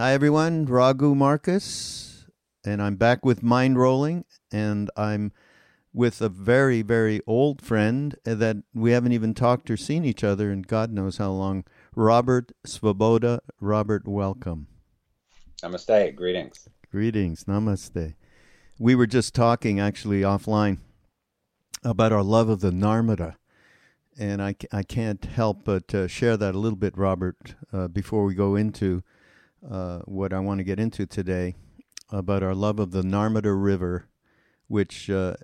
Hi, everyone. Raghu Markus, and I'm back with Mind Rolling, and I'm with a very, very old friend that we haven't even talked or seen each other in God knows how long. Robert Svoboda. Robert, welcome. Namaste. Greetings. Greetings. Namaste. We were just talking actually offline about our love of the Narmada. And I, I can't help but uh, share that a little bit, Robert, uh, before we go into uh, what I want to get into today about our love of the Narmada River, which uh,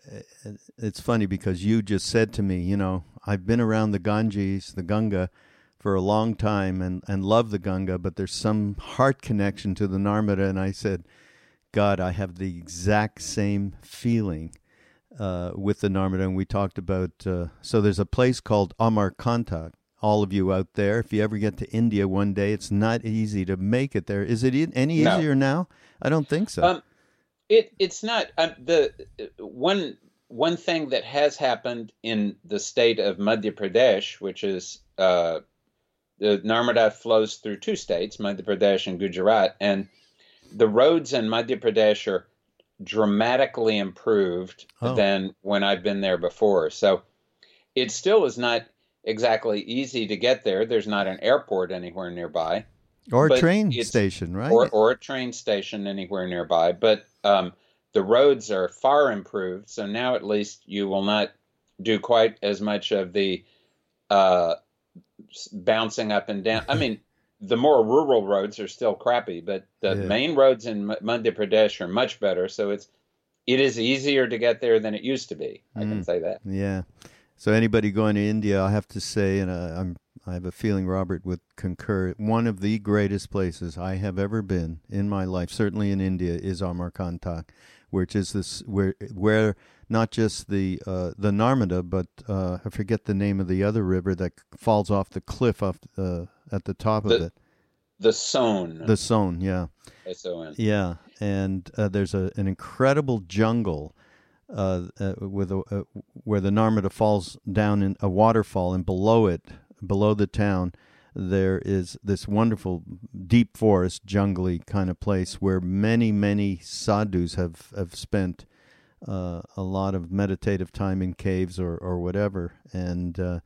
it's funny because you just said to me, you know, I've been around the Ganges, the Ganga, for a long time and, and love the Ganga, but there's some heart connection to the Narmada. And I said, God, I have the exact same feeling uh, with the Narmada. And we talked about, uh, so there's a place called Amarkantak all of you out there. If you ever get to India one day, it's not easy to make it there. Is it any easier no. now? I don't think so. Um, it it's not um, the one one thing that has happened in the state of Madhya Pradesh, which is uh, the Narmada flows through two states, Madhya Pradesh and Gujarat, and the roads in Madhya Pradesh are dramatically improved oh. than when I've been there before. So it still is not exactly easy to get there. There's not an airport anywhere nearby, or a train station, right? Or, or a train station anywhere nearby. But um, the roads are far improved, so now at least you will not do quite as much of the uh, bouncing up and down. I mean, the more rural roads are still crappy, but the yeah. main roads in Madhya Pradesh are much better. So it's it is easier to get there than it used to be. I mm. can say that. Yeah. So anybody going to India, I have to say, and uh, I'm I have a feeling Robert would concur. One of the greatest places I have ever been in my life, certainly in India, is Amarkantak, which is this where where not just the uh, the Narmada, but uh, I forget the name of the other river that falls off the cliff off uh, at the top the, of it. The Son. The Son, yeah. S-O-N. Yeah, and uh, there's a, an incredible jungle uh, uh, with a, uh, where the Narmada falls down in a waterfall, and below it, below the town, there is this wonderful deep forest, jungly kind of place where many, many sadhus have have spent uh, a lot of meditative time in caves or or whatever. And uh,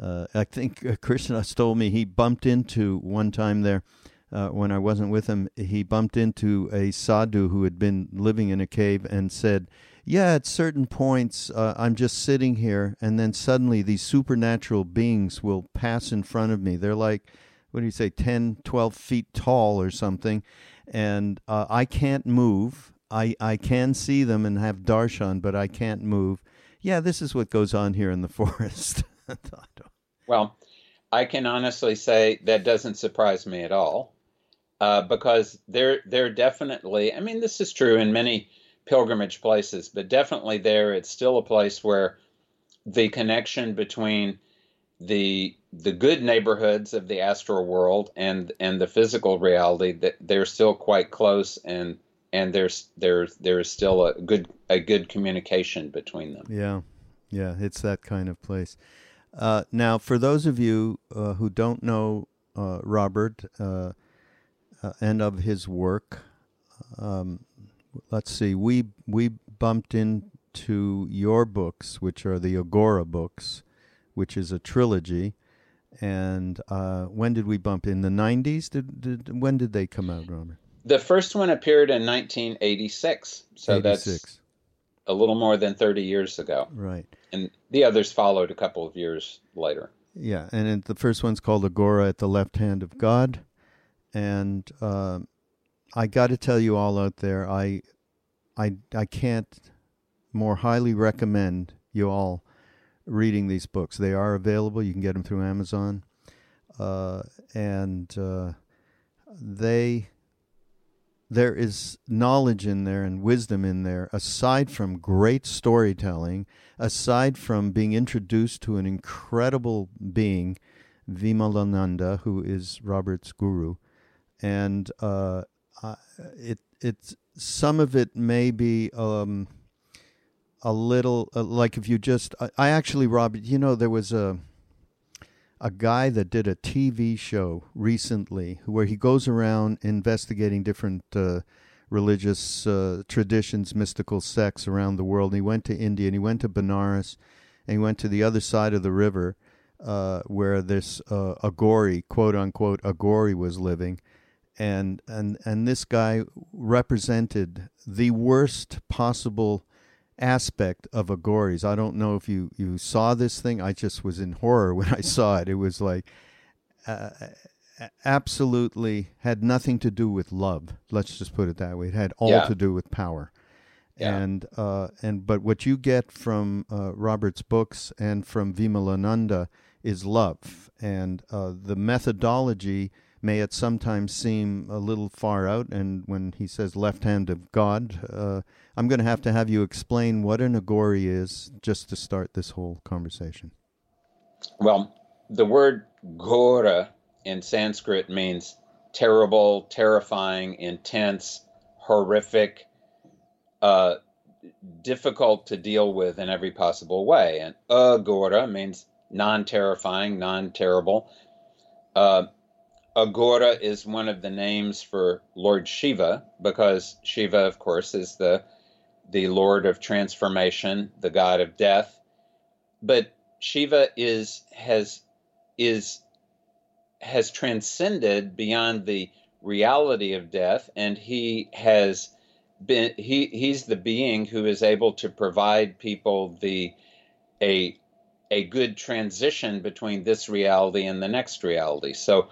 uh, I think Krishna told me he bumped into one time there. when I wasn't with him, he bumped into a sadhu who had been living in a cave and said, yeah, at certain points, uh, I'm just sitting here, and then suddenly these supernatural beings will pass in front of me. They're like, what do you say, 10, 12 feet tall or something, and uh, I can't move. I, I can see them and have darshan, but I can't move. Yeah, this is what goes on here in the forest. well, I can honestly say that doesn't surprise me at all, uh, because they're they're definitely. I mean, this is true in many pilgrimage places, but definitely there it's still a place where the connection between the the good neighborhoods of the astral world and and the physical reality that they're still quite close and and there's there's there's still a good a good communication between them. Yeah, yeah, it's that kind of place. Uh, now, for those of you uh, who don't know uh, Robert uh, uh, and of his work, um, let's see, we we bumped into your books, which are the Aghora books, which is a trilogy. And uh, when did we bump in the '90s? Did, did when did they come out, Robert? The first one appeared in 1986, so 86. that's a little more than 30 years ago. Right. And the others followed a couple of years later. Yeah, and the first one's called Aghora at the Left Hand of God, and uh, I got to tell you all out there, I, I, I can't more highly recommend you all reading these books. They are available. You can get them through Amazon, uh, and uh, they there is knowledge in there and wisdom in there. Aside from great storytelling, aside from being introduced to an incredible being, Vimalananda, who is Robert's guru, and uh, it it's some of it may be um, a little uh, like if you just I, I, actually Rob you know there was a a guy that did a TV show recently where he goes around investigating different uh, religious uh, traditions, mystical sects around the world. And he went to India and he went to Benares and he went to the other side of the river uh, where this uh, Aghori, quote unquote, Aghori was living. And, and, and this guy represented the worst possible aspect of Aghoris. I don't know if you, you saw this thing. I just was in horror when I saw it. It was like uh, absolutely had nothing to do with love. Let's just put it that way. It had all yeah. to do with power. Yeah. And uh, and but what you get from uh, Robert's books and from Vimalananda is love, and uh, the methodology may at sometimes seem a little far out. And when he says left hand of God, uh, I'm going to have to have you explain what an Aghori is just to start this whole conversation. Well, the word Ghora in Sanskrit means terrible, terrifying, intense, horrific, uh, difficult to deal with in every possible way. And Aghora means non terrifying, non terrible. Uh, Aghora is one of the names for Lord Shiva because Shiva, of course, is the the Lord of transformation, the God of death. But Shiva is has is has transcended beyond the reality of death and he has been he he's the being who is able to provide people the a a good transition between this reality and the next reality so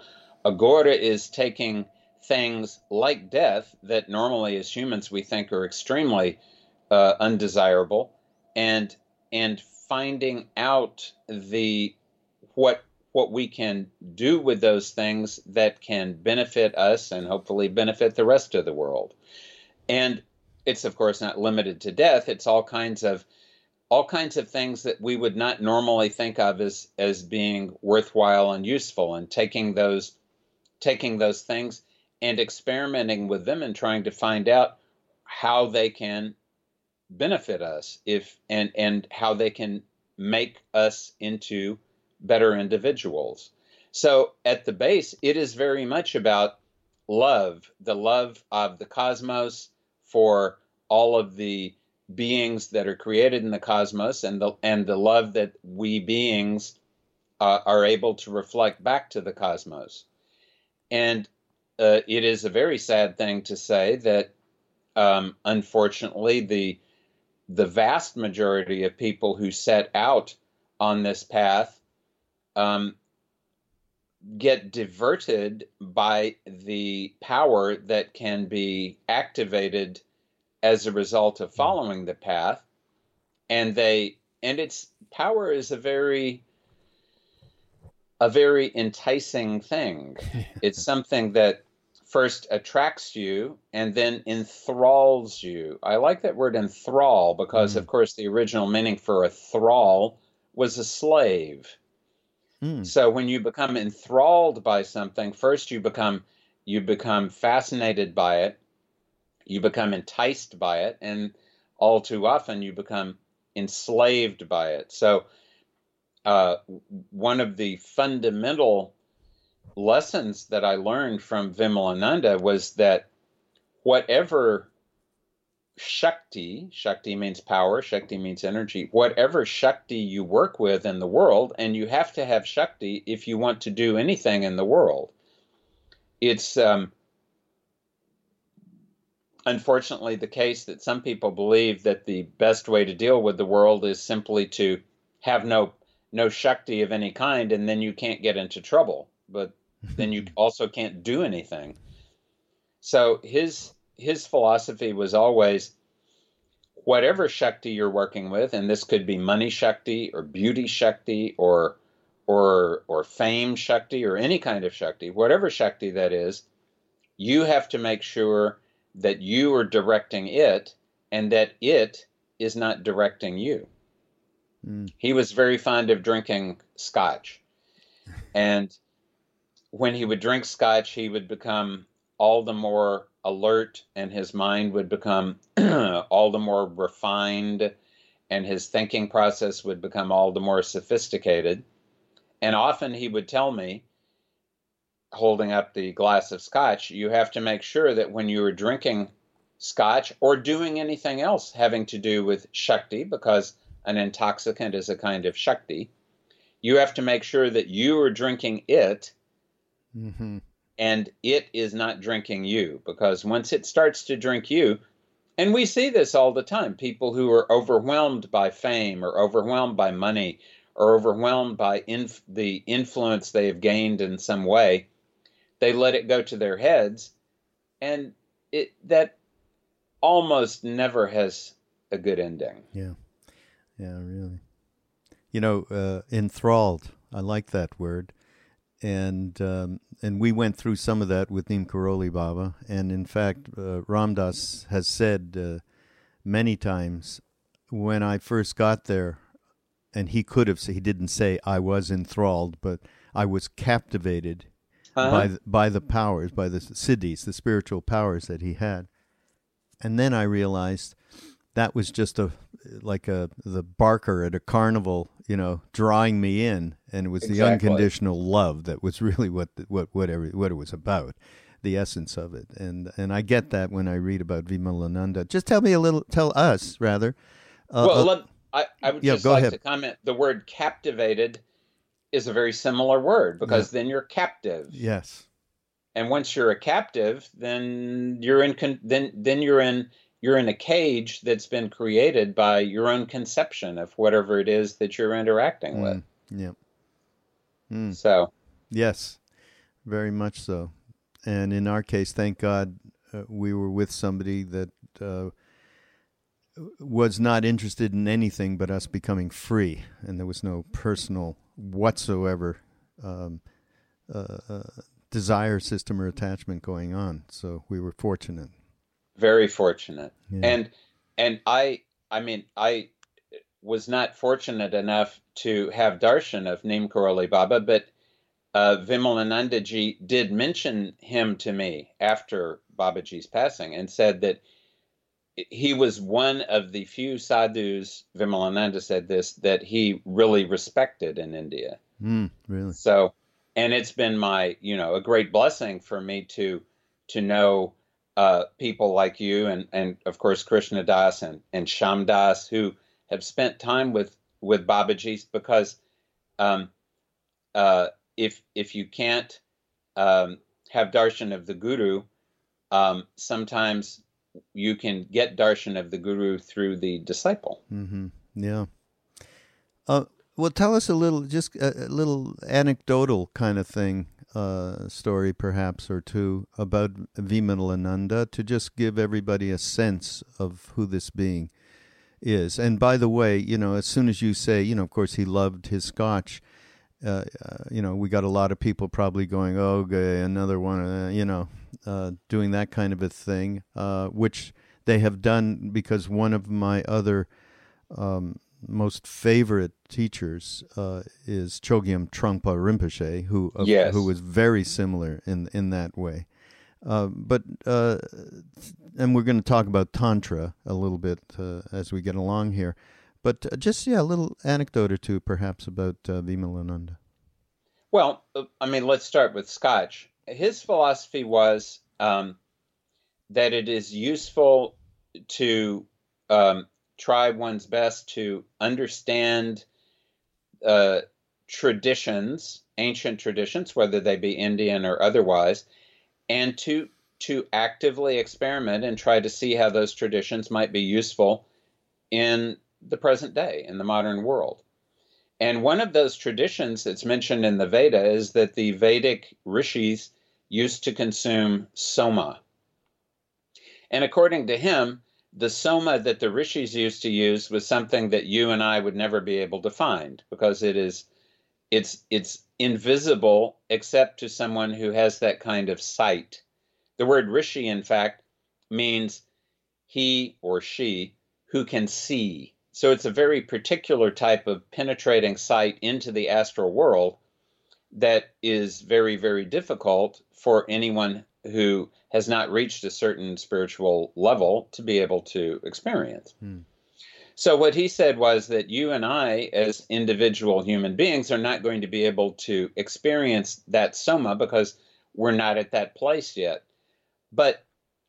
aghora is taking things like death that normally as humans we think are extremely uh, undesirable and and finding out the what what we can do with those things that can benefit us and hopefully benefit the rest of the world. And it's of course not limited to death. It's all kinds of all kinds of things that we would not normally think of as as being worthwhile and useful and taking those taking those things and experimenting with them and trying to find out how they can benefit us if and and how they can make us into better individuals. So at the base, it is very much about love, the love of the cosmos for all of the beings that are created in the cosmos and the and the love that we beings uh, are able to reflect back to the cosmos. And uh, it is a very sad thing to say that um, unfortunately the the vast majority of people who set out on this path um, get diverted by the power that can be activated as a result of hmm. following the path and they and its power is a very a very enticing thing it's something that first attracts you and then enthralls you i like that word enthrall because mm. of course the original meaning for a thrall was a slave Mm. So when you become enthralled by something, first you become you become fascinated by it, you become enticed by it, and all too often you become enslaved by it. So uh, one of the fundamental lessons that I learned from Vimalananda was that whatever Shakti, Shakti means power, Shakti means energy, whatever Shakti you work with in the world, and you have to have Shakti if you want to do anything in the world. It's um, unfortunately the case that some people believe that the best way to deal with the world is simply to have no no Shakti of any kind, and then you can't get into trouble. But then you also can't do anything. So his his philosophy was always whatever Shakti you're working with, and this could be money Shakti or beauty Shakti or or or fame Shakti or any kind of Shakti, whatever Shakti that is, you have to make sure that you are directing it and that it is not directing you. Mm. He was very fond of drinking scotch. And when he would drink scotch, he would become all the more alert and his mind would become all the more refined and his thinking process would become all the more sophisticated. and often he would tell me, holding up the glass of scotch, you have to make sure that when you are drinking scotch or doing anything else having to do with Shakti, because an intoxicant is a kind of Shakti, you have to make sure that you are drinking it mm-hmm. and it is not drinking you. Because once it starts to drink you, and we see this all the time people who are overwhelmed by fame or overwhelmed by money or overwhelmed by inf- the influence they have gained in some way, they let it go to their heads. And it that almost never has a good ending. Yeah. Yeah, really. You know, uh, enthralled. I like that word. And um, and we went through some of that with Neem Karoli Baba. And in fact, uh, Ram Dass has said uh, many times when I first got there, and he could have, he didn't say I was enthralled, but I was captivated uh-huh. by, by the powers, by the siddhis, the spiritual powers that he had. And then I realized that was just a like a the barker at a carnival, you know, drawing me in, and it was exactly. the unconditional love that was really what the, what whatever what it was about, the essence of it. And and I get that when I read about Vimalananda. Just tell me a little, tell us rather. Uh, well, uh, let, I, I would yeah, just like ahead. to comment. The word captivated is a very similar word because yeah. then you're captive. Yes and once you're a captive then you're in con- then then you're in you're in a cage that's been created by your own conception of whatever it is that you're interacting mm, with yep mm. so yes very much so and in our case thank god uh, we were with somebody that uh, was not interested in anything but us becoming free and there was no personal whatsoever um, uh, uh desire system or attachment going on. So we were fortunate. Very fortunate. Yeah. And and I I mean I was not fortunate enough to have darshan of Neem Karoli Baba, but uh, Vimalananda ji did mention him to me after Babaji's passing and said that he was one of the few sadhus, Vimalananda said this, that he really respected in India. Mm, really? So and it's been my you know a great blessing for me to to know uh, people like you and and of course Krishna Das and and Shyam Das who have spent time with with Babaji because um, uh, if if you can't um, have darshan of the guru, um, sometimes you can get darshan of the guru through the disciple. Mm-hmm. Yeah. Uh, well, tell us a little, just a little anecdotal kind of thing, uh, story perhaps or two about Vimalananda to just give everybody a sense of who this being is. And by the way, you know, as soon as you say, you know, of course, he loved his scotch. Uh, uh, you know, we got a lot of people probably going, "Oh, okay, another one," uh, you know, uh, doing that kind of a thing, uh, which they have done because one of my other um, most favorite teachers uh, is Chogyam Trungpa Rinpoche, who uh, yes. who was very similar in in that way. Uh, but uh, and we're going to talk about tantra a little bit uh, as we get along here. But uh, just yeah, a little anecdote or two, perhaps about uh, Vimalananda. Well, I mean, let's start with Scotch. His philosophy was um, that it is useful to um, try one's best to understand uh, traditions, ancient traditions, whether they be Indian or otherwise, and to to actively experiment and try to see how those traditions might be useful in the present day, in the modern world. And one of those traditions that's mentioned in the Veda is that the Vedic rishis used to consume soma. And according to him, the soma that the rishis used to use was something that you and I would never be able to find because it is it's it's invisible except to someone who has that kind of sight. The word rishi in fact means he or she who can see. So it's a very particular type of penetrating sight into the astral world that is very very difficult for anyone who has not reached a certain spiritual level to be able to experience. Hmm. So, what he said was that you and I, as individual human beings, are not going to be able to experience that soma because we're not at that place yet. But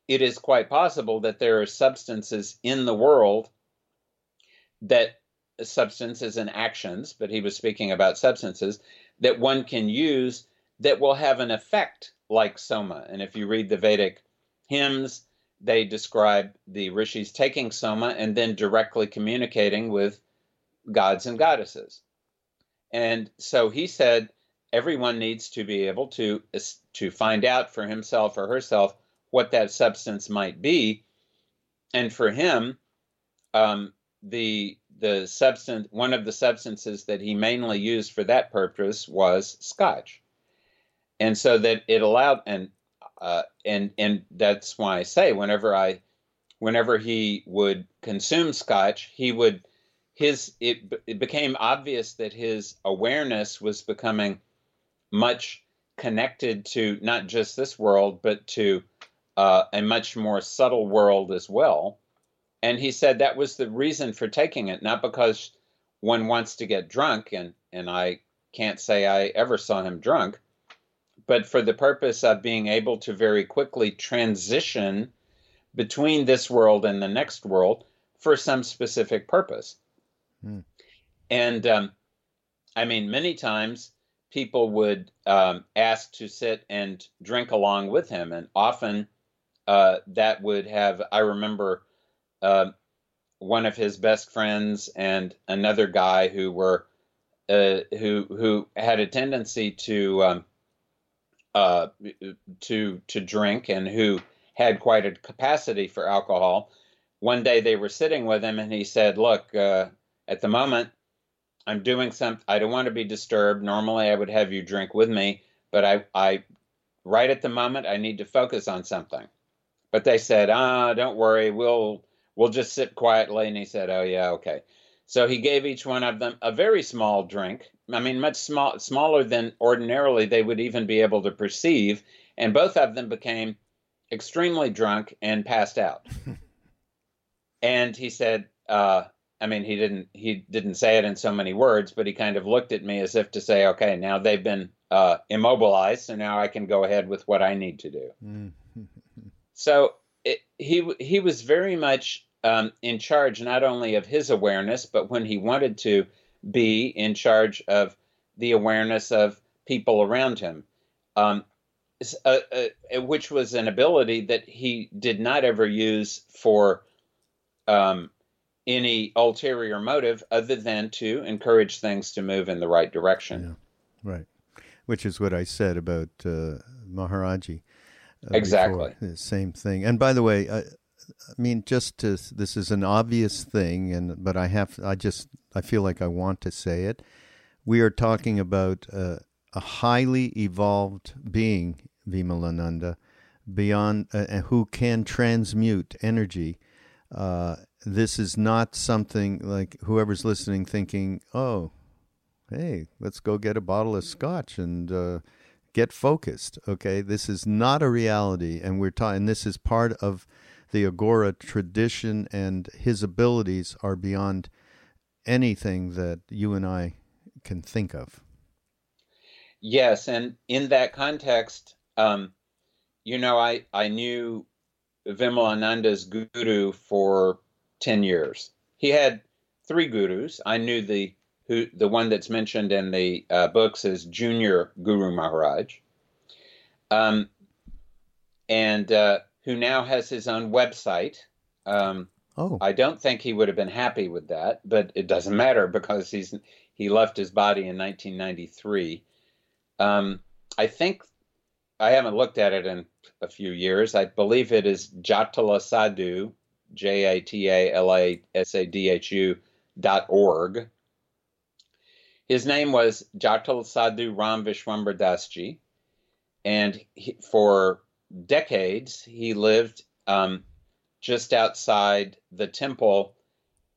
it is quite possible that there are substances in the world that substances and actions, but he was speaking about substances that one can use that will have an effect like soma. And if you read the Vedic hymns, they describe the rishis taking soma and then directly communicating with gods and goddesses. And so he said everyone needs to be able to to find out for himself or herself what that substance might be. And for him, um, the the substance one of the substances that he mainly used for that purpose was scotch. And so that it allowed and uh, and and that's why I say whenever I whenever he would consume scotch, he would his it, it became obvious that his awareness was becoming much connected to not just this world but to uh, a much more subtle world as well. And he said that was the reason for taking it, not because one wants to get drunk, and and I can't say I ever saw him drunk, but for the purpose of being able to very quickly transition between this world and the next world for some specific purpose. Hmm. And um, I mean, many times people would um, ask to sit and drink along with him, and often uh, that would have. I remember uh, one of his best friends and another guy who were uh, who who had a tendency to um, uh, to to drink and who had quite a capacity for alcohol. One day they were sitting with him, and he said, "Look, uh, at the moment, I'm doing something. I don't want to be disturbed. Normally, I would have you drink with me, but I, I, right at the moment, I need to focus on something." But they said, "Ah, don't worry. We'll we'll just sit quietly." And he said, "Oh yeah, okay." So he gave each one of them a very small drink. I mean, much small, smaller than ordinarily they would even be able to perceive. And both of them became extremely drunk and passed out. and he said, uh, I mean, he didn't he didn't say it in so many words, but he kind of looked at me as if to say, "Okay, now they've been uh, immobilized, so now I can go ahead with what I need to do." Mm-hmm. so it, he he was very much um, in charge not only of his awareness, but when he wanted to be in charge of the awareness of people around him, um, uh, uh, which was an ability that he did not ever use for um, any ulterior motive other than to encourage things to move in the right direction. Yeah, right. Which is what I said about uh, Maharaji. Uh, exactly. Before. Same thing. And by the way, I mean, just to this is an obvious thing, and but I have I just I feel like I want to say it. We are talking about uh, a highly evolved being, Vimalananda, beyond uh, who can transmute energy. Uh, this is not something like whoever's listening thinking, "Oh, hey, let's go get a bottle of scotch and." Uh, get focused okay this is not a reality and we're talking this is part of the Aghora tradition and his abilities are beyond anything that you and I can think of. Yes, and in that context, um, you know, I, I knew Vimalananda's guru for 10 years. He had three gurus. I knew the who the one that's mentioned in the uh, books is Junior Guru Maharaj. Um, and uh, who now has his own website. Um, oh. I don't think he would have been happy with that, but it doesn't matter because he's he left his body in 1993. Um, I think I haven't looked at it in a few years. I believe it is Jatala Sadhu, J A T A L A S A D H U dot org. His name was Jatal Sadhu Ram Vishwambar Dasji, and he, for decades, he lived um, just outside the temple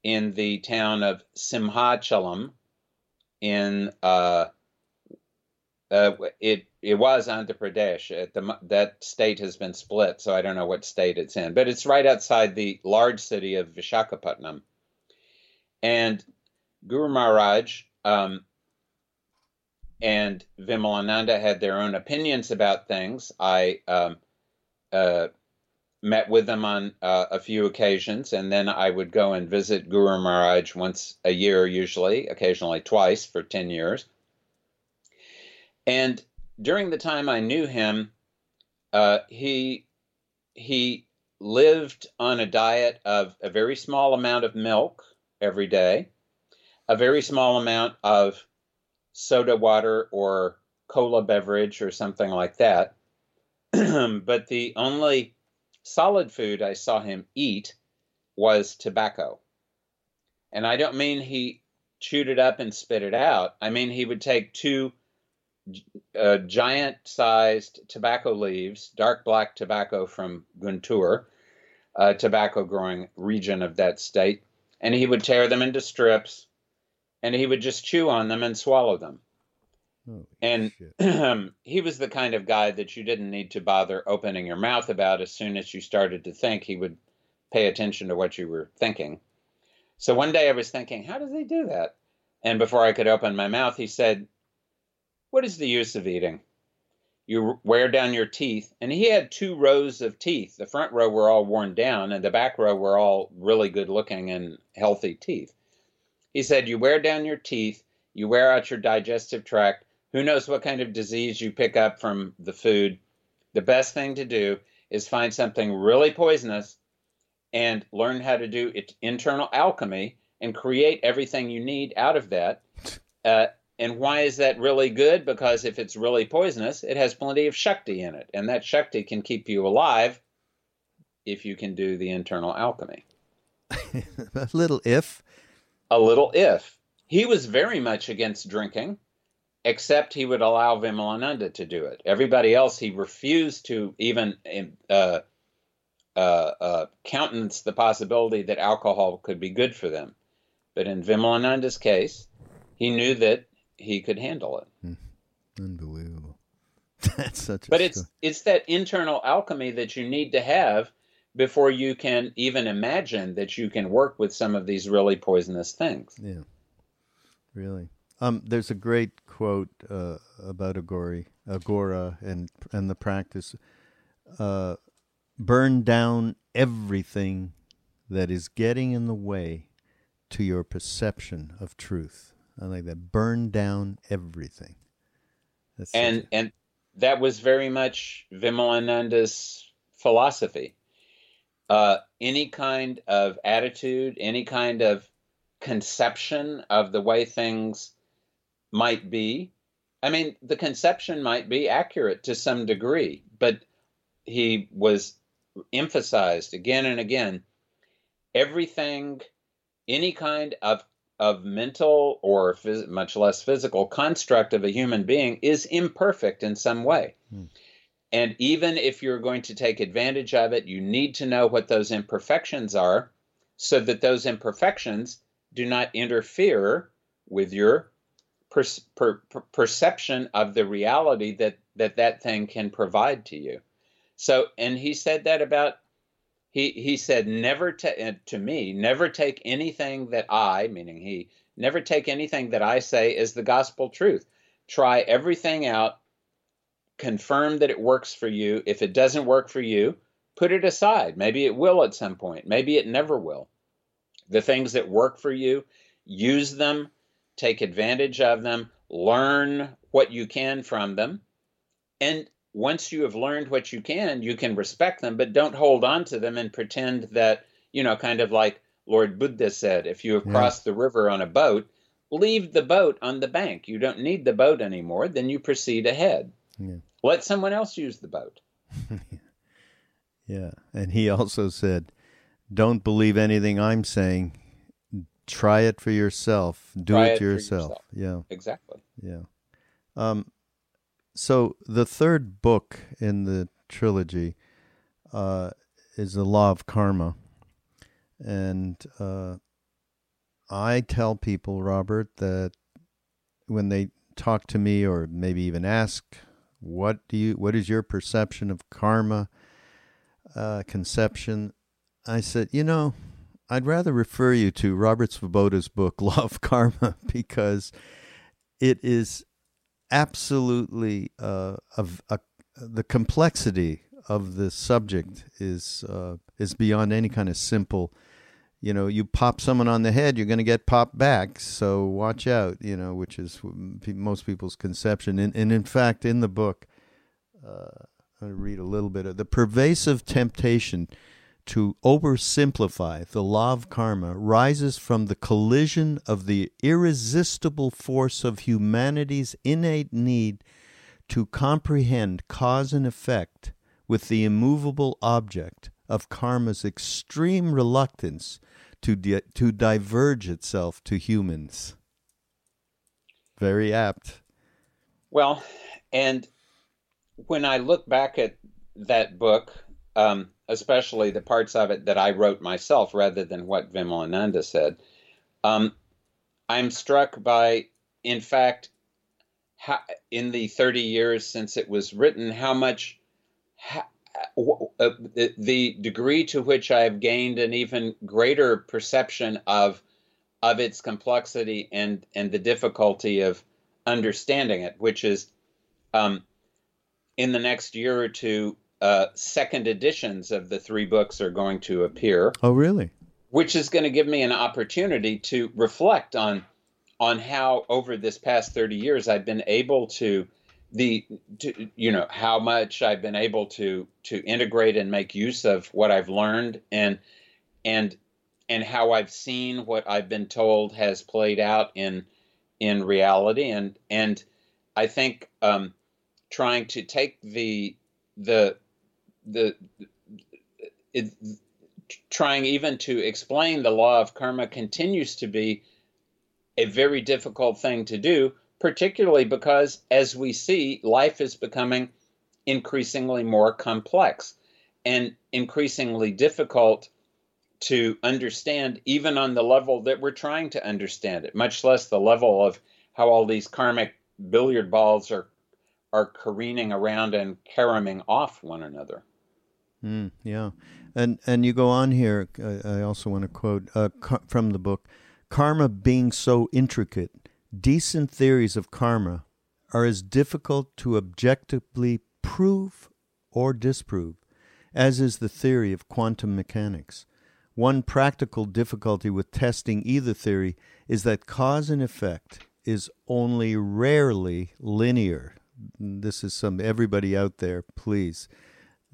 in the town of Simhachalam. In uh, uh, it it was Andhra Pradesh. The, that state has been split, so I don't know what state it's in, but it's right outside the large city of Vishakhapatnam. And Guru Maharaj um, and Vimalananda had their own opinions about things. I um, uh, met with them on uh, a few occasions, and then I would go and visit Guru Maharaj once a year, usually, occasionally twice for 10 years. And during the time I knew him, uh, he he lived on a diet of a very small amount of milk every day, a very small amount of soda water or cola beverage or something like that. but the only solid food I saw him eat was tobacco. And I don't mean he chewed it up and spit it out. I mean he would take two uh, giant sized tobacco leaves, dark black tobacco from Guntur, a tobacco growing region of that state, and he would tear them into strips and he would just chew on them and swallow them. Holy and he was the kind of guy that you didn't need to bother opening your mouth about as soon as you started to think. He would pay attention to what you were thinking. So one day I was thinking, how does he do that? And before I could open my mouth, he said, What is the use of eating? You wear down your teeth. And he had two rows of teeth. The front row were all worn down, and the back row were all really good looking and healthy teeth. He said, You wear down your teeth, you wear out your digestive tract. Who knows what kind of disease you pick up from the food? The best thing to do is find something really poisonous and learn how to do it, internal alchemy and create everything you need out of that. Uh, and why is that really good? Because if it's really poisonous, it has plenty of Shakti in it. And that Shakti can keep you alive if you can do the internal alchemy. a little if. A little if. He was very much against drinking, except he would allow Vimalananda to do it. Everybody else, he refused to even uh, uh, uh, countenance the possibility that alcohol could be good for them. But in Vimalananda's case, he knew that he could handle it. Hmm. Unbelievable. That's such. but it's it's that internal alchemy that you need to have before you can even imagine that you can work with some of these really poisonous things. Yeah. Really. Um, there's a great quote uh, about Aghori, Aghora and and the practice. Uh, burn down everything that is getting in the way to your perception of truth. I like that. Burn down everything. That's and and that was very much Vimalananda's philosophy. Uh, any kind of attitude, any kind of conception of the way things might be. I mean, the conception might be accurate to some degree, but he was emphasized again and again everything, any kind of of mental or phys- much less physical construct of a human being is imperfect in some way. Hmm. And even if you're going to take advantage of it, you need to know what those imperfections are so that those imperfections do not interfere with your per- per- perception of the reality that, that that thing can provide to you. So, and he said that about he he said never to uh, to me never take anything that I meaning he never take anything that I say as the gospel truth. Try everything out, confirm that it works for you. If it doesn't work for you, put it aside. Maybe it will at some point. Maybe it never will. The things that work for you, use them, take advantage of them, learn what you can from them, and once you have learned what you can, you can respect them, but don't hold on to them and pretend that, you know, kind of like Lord Buddha said, if you have yeah. crossed the river on a boat, leave the boat on the bank. You don't need the boat anymore. Then you proceed ahead. Yeah. Let someone else use the boat. yeah. And he also said, don't believe anything I'm saying. Try it for yourself. Do it, it yourself. yourself. Yeah. Exactly. Yeah. Um, so the third book in the trilogy uh, is the Law of Karma, and uh, I tell people, Robert, that when they talk to me or maybe even ask, "What do you? What is your perception of karma?" Uh, conception, I said, you know, I'd rather refer you to Robert Svoboda's book, Law of Karma, because it is absolutely uh, of a, the complexity of the subject is uh, is beyond any kind of simple. You know, you pop someone on the head, you're going to get popped back. So watch out. You know, which is most people's conception. And, and in fact, in the book, uh, I'll read a little bit of the pervasive temptation to oversimplify the law of karma rises from the collision of the irresistible force of humanity's innate need to comprehend cause and effect with the immovable object of karma's extreme reluctance to, di- to diverge itself to humans. Very apt. Well, and when I look back at that book, um, especially the parts of it that I wrote myself rather than what Vimalananda said, um, I'm struck by, in fact, how, in the 30 years since it was written, how much how, uh, the, the degree to which I have gained an even greater perception of of its complexity and and the difficulty of understanding it, which is um, in the next year or two, uh, second editions of the three books are going to appear. Oh, really? Which is going to give me an opportunity to reflect on on how over this past 30 years I've been able to the to, you know how much I've been able to to integrate and make use of what I've learned and and and how I've seen what I've been told has played out in in reality and and I think um, trying to take the the the it, trying even to explain the law of karma continues to be a very difficult thing to do, particularly because, as we see, life is becoming increasingly more complex and increasingly difficult to understand, even on the level that we're trying to understand it, much less the level of how all these karmic billiard balls are are careening around and caroming off one another. Mm, yeah, and and you go on here. Uh, I also want to quote uh, from the book: "Karma being so intricate, decent theories of karma are as difficult to objectively prove or disprove as is the theory of quantum mechanics." One practical difficulty with testing either theory is that cause and effect is only rarely linear this is some everybody out there, please,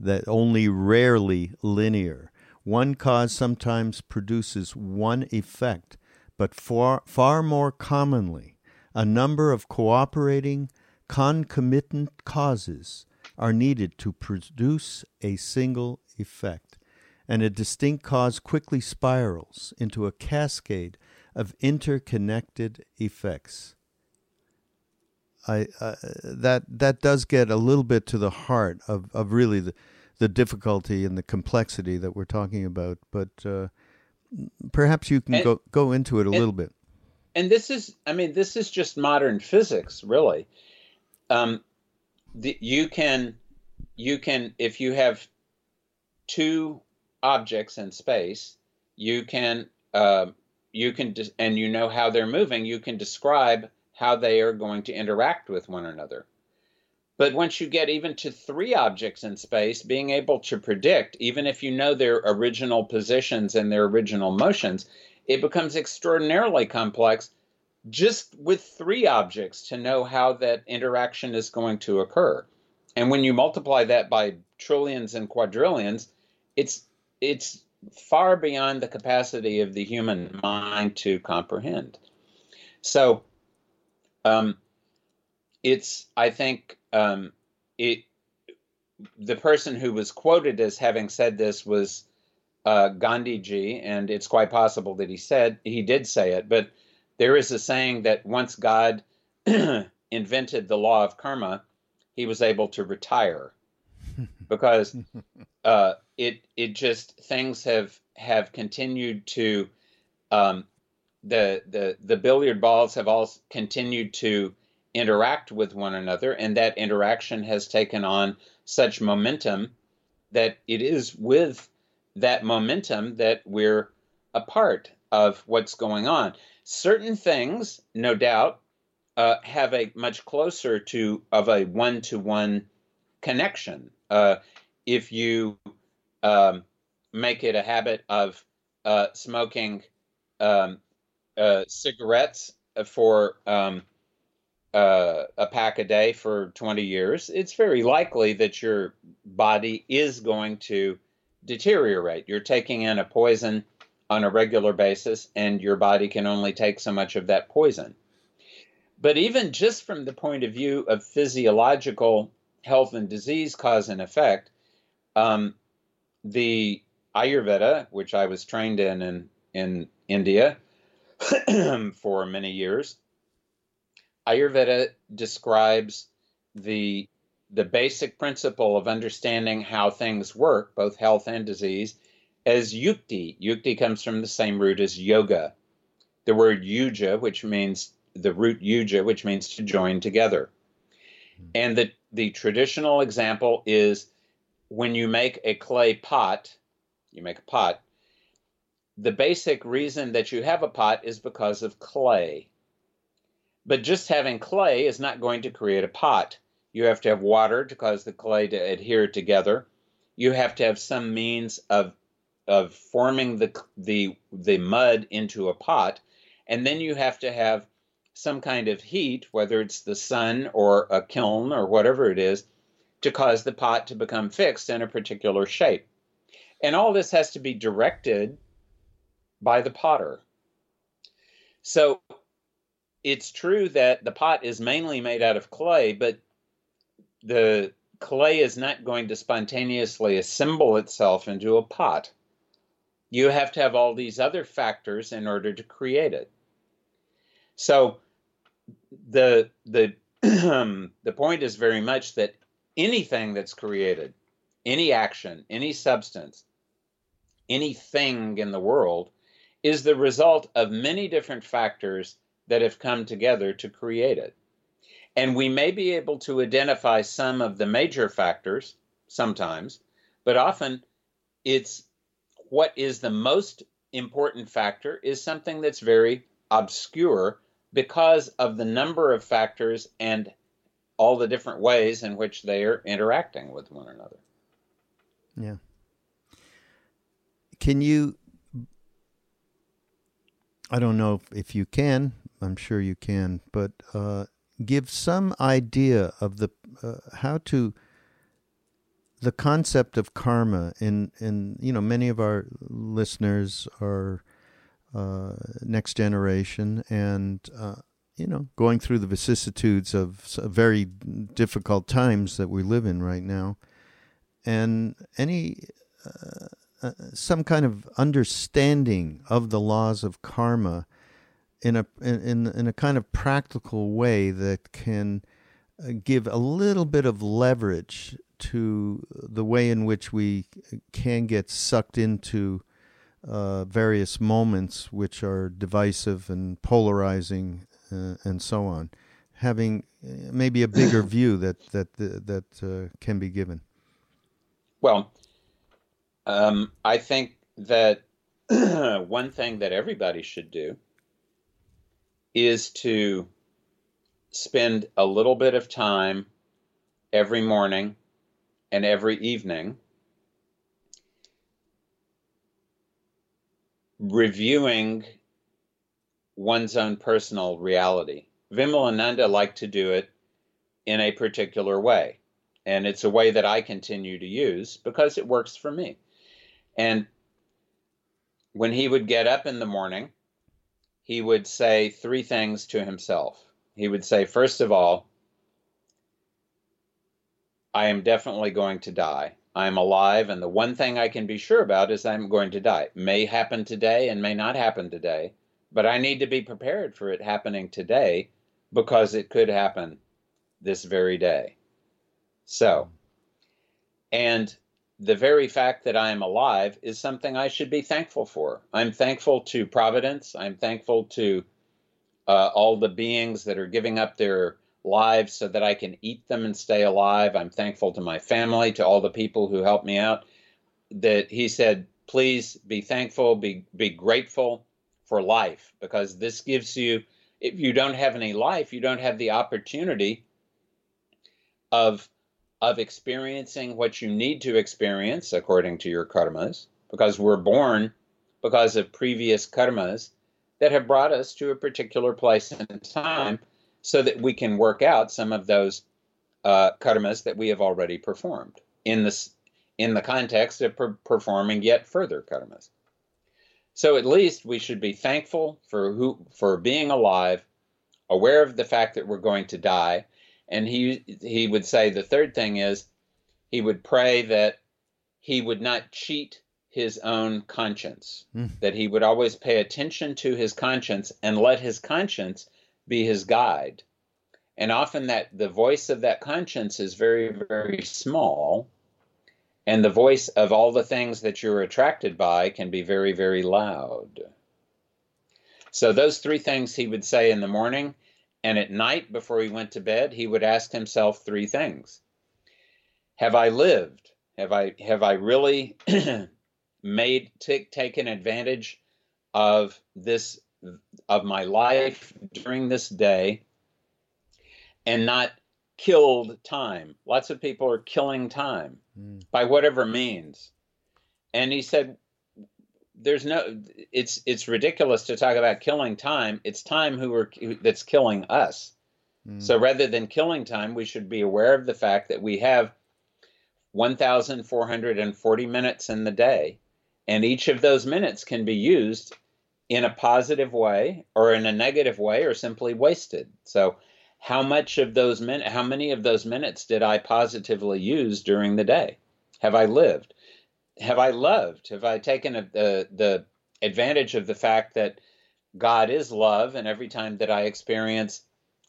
that only rarely linear. One cause sometimes produces one effect, but far, far more commonly, a number of cooperating, concomitant causes are needed to produce a single effect, and a distinct cause quickly spirals into a cascade of interconnected effects. I uh, that that does get a little bit to the heart of, of really the the difficulty and the complexity that we're talking about. But uh, perhaps you can and, go go into it a and, little bit. And this is, I mean, this is just modern physics, really. Um, the, you can you can if you have two objects in space, you can uh, you can and you know how they're moving. You can describe how they are going to interact with one another. But once you get even to three objects in space, being able to predict, even if you know their original positions and their original motions, it becomes extraordinarily complex just with three objects to know how that interaction is going to occur. And when you multiply that by trillions and quadrillions, it's it's far beyond the capacity of the human mind to comprehend. So um, it's I think um, it the person who was quoted as having said this was uh, Gandhi ji, and it's quite possible that he said he did say it. But there is a saying that once God invented the law of karma, he was able to retire because uh, it it just things have have continued to um, the the the billiard balls have all continued to interact with one another, and that interaction has taken on such momentum that it is with that momentum that we're a part of what's going on. Certain things, no doubt, uh, have a much closer to of a one to one connection. Uh, if you um, make it a habit of uh, smoking um, uh, cigarettes for um, uh, a pack a day for 20 years, it's very likely that your body is going to deteriorate. You're taking in a poison on a regular basis, and your body can only take so much of that poison. But even just from the point of view of physiological health and disease cause and effect, um, the Ayurveda, which I was trained in in, in India for many years, Ayurveda describes the the basic principle of understanding how things work, both health and disease, as yukti. Yukti comes from the same root as yoga. The word yuja, which means the root yuja, which means to join together. Hmm. And the, the traditional example is when you make a clay pot, you make a pot, the basic reason that you have a pot is because of clay. But just having clay is not going to create a pot. You have to have water to cause the clay to adhere together. You have to have some means of of forming the the the mud into a pot, and then you have to have some kind of heat, whether it's the sun or a kiln or whatever it is, to cause the pot to become fixed in a particular shape. And all this has to be directed by the potter. So it's true that the pot is mainly made out of clay, but the clay is not going to spontaneously assemble itself into a pot. You have to have all these other factors in order to create it. So the the the point is very much that anything that's created, any action, any substance, anything in the world is the result of many different factors that have come together to create it. And we may be able to identify some of the major factors sometimes, but often it's what is the most important factor is something that's very obscure because of the number of factors and all the different ways in which they are interacting with one another. Yeah. Can you I don't know if you can, I'm sure you can, but uh, give some idea of the uh, how to the concept of karma in in you know many of our listeners are uh, next generation and uh, you know going through the vicissitudes of very difficult times that we live in right now. And any uh, uh, some kind of understanding of the laws of karma in a in in a kind of practical way that can uh, give a little bit of leverage to the way in which we can get sucked into uh, various moments which are divisive and polarizing uh, and so on having uh, maybe a bigger view that that that uh, can be given. Well um, I think that one thing that everybody should do is to spend a little bit of time every morning and every evening reviewing one's own personal reality. Vimalananda liked to do it in a particular way. And it's a way that I continue to use because it works for me. And when he would get up in the morning, he would say three things to himself. He would say, first of all, I am definitely going to die. I'm alive, and the one thing I can be sure about is I'm going to die. It may happen today and may not happen today, but I need to be prepared for it happening today because it could happen this very day. So, and the very fact that I am alive is something I should be thankful for. I'm thankful to Providence. I'm thankful to uh, all the beings that are giving up their lives so that I can eat them and stay alive. I'm thankful to my family, to all the people who helped me out. That he said, please be thankful, be be grateful for life because this gives you if you don't have any life, you don't have the opportunity of of experiencing what you need to experience according to your karmas because we're born because of previous karmas that have brought us to a particular place in time so that we can work out some of those uh, karmas that we have already performed in this in the context of per- performing yet further karmas. So at least we should be thankful for who for being alive, aware of the fact that we're going to die, and he he would say the third thing is he would pray that he would not cheat his own conscience, mm. that he would always pay attention to his conscience and let his conscience be his guide. And often that the voice of that conscience is very, very small. And the voice of all the things that you're attracted by can be very, very loud. So, those three things he would say in the morning, and at night before he went to bed, he would ask himself three things Have I lived? Have I, have I really made, t- taken advantage of this, of my life during this day? and not killed time. Lots of people are killing time mm. by whatever means. And he said, "There's no. It's it's ridiculous to talk about killing time. It's time who are that's killing us. Mm. So rather than killing time, we should be aware of the fact that we have 1,440 minutes in the day, and each of those minutes can be used." In a positive way, or in a negative way, or simply wasted. So, how much of those min- how many of those minutes did I positively use during the day? Have I lived? Have I loved? Have I taken a, the the advantage of the fact that God is love, and every time that I experience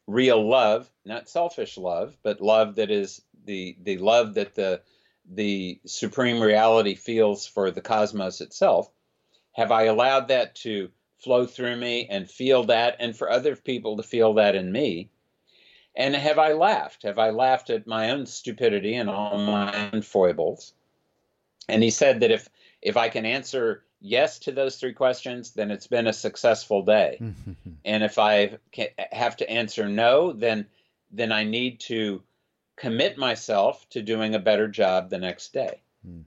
real love, not selfish love, but love that is the the love that the the supreme reality feels for the cosmos itself, have I allowed that to flow through me and feel that, and for other people to feel that in me? And have I laughed? Have I laughed at my own stupidity and all my own foibles? And he said that if if I can answer yes to those three questions, then it's been a successful day. and if I can, have to answer no, then then I need to commit myself to doing a better job the next day. Mm.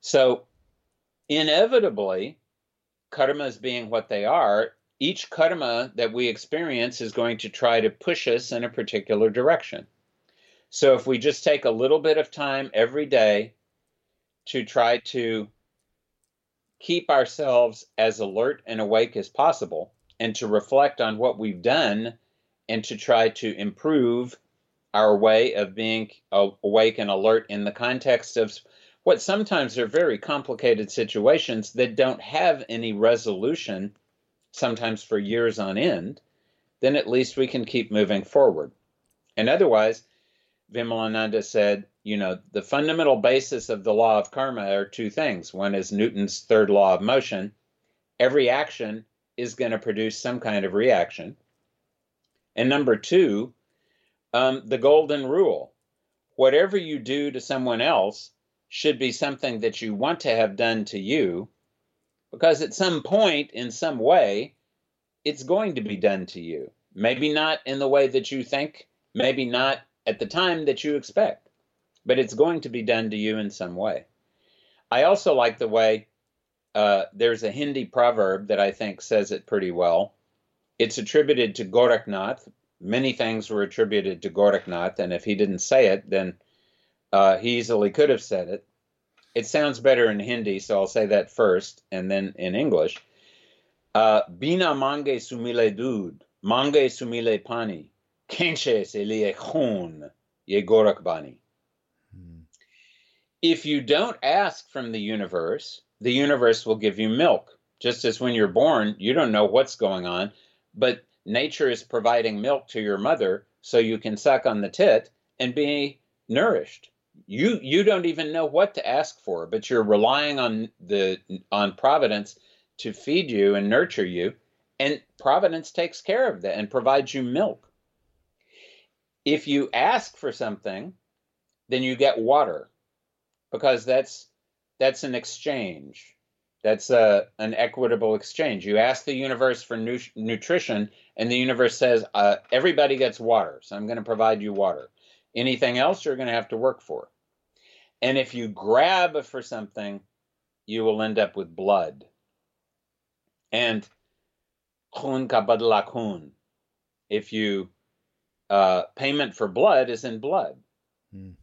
So inevitably, karmas being what they are, each karma that we experience is going to try to push us in a particular direction. So if we just take a little bit of time every day to try to keep ourselves as alert and awake as possible and to reflect on what we've done and to try to improve our way of being awake and alert in the context of what sometimes are very complicated situations that don't have any resolution sometimes for years on end, then at least we can keep moving forward. And otherwise, Vimalananda said, you know, the fundamental basis of the law of karma are two things. One is Newton's third law of motion. Every action is going to produce some kind of reaction. And number two, um, the golden rule. Whatever you do to someone else should be something that you want to have done to you because at some point, in some way, it's going to be done to you. Maybe not in the way that you think, maybe not at the time that you expect, but it's going to be done to you in some way. I also like the way uh, there's a Hindi proverb that I think says it pretty well. It's attributed to Gorakhnath. Many things were attributed to Gorakhnath, and if he didn't say it, then uh, he easily could have said it it sounds better in Hindi, so I'll say that first and then in English. Uh, Bina mange sumile dud, mange sumile pani, kenche se liye khun, ye gorakbani. Hmm. If you don't ask from the universe, the universe will give you milk. Just as when you're born, you don't know what's going on, but nature is providing milk to your mother so you can suck on the tit and be nourished. You you don't even know what to ask for but you're relying on the on providence to feed you and nurture you and providence takes care of that and provides you milk. If you ask for something then you get water because that's that's an exchange That's a, an equitable exchange. You ask the universe for nu- nutrition, and the universe says, uh, everybody gets water, so I'm going to provide you water. Anything else, you're going to have to work for. And if you grab for something, you will end up with blood. And khun kabadla khun. If you uh, payment for blood is in blood, mm.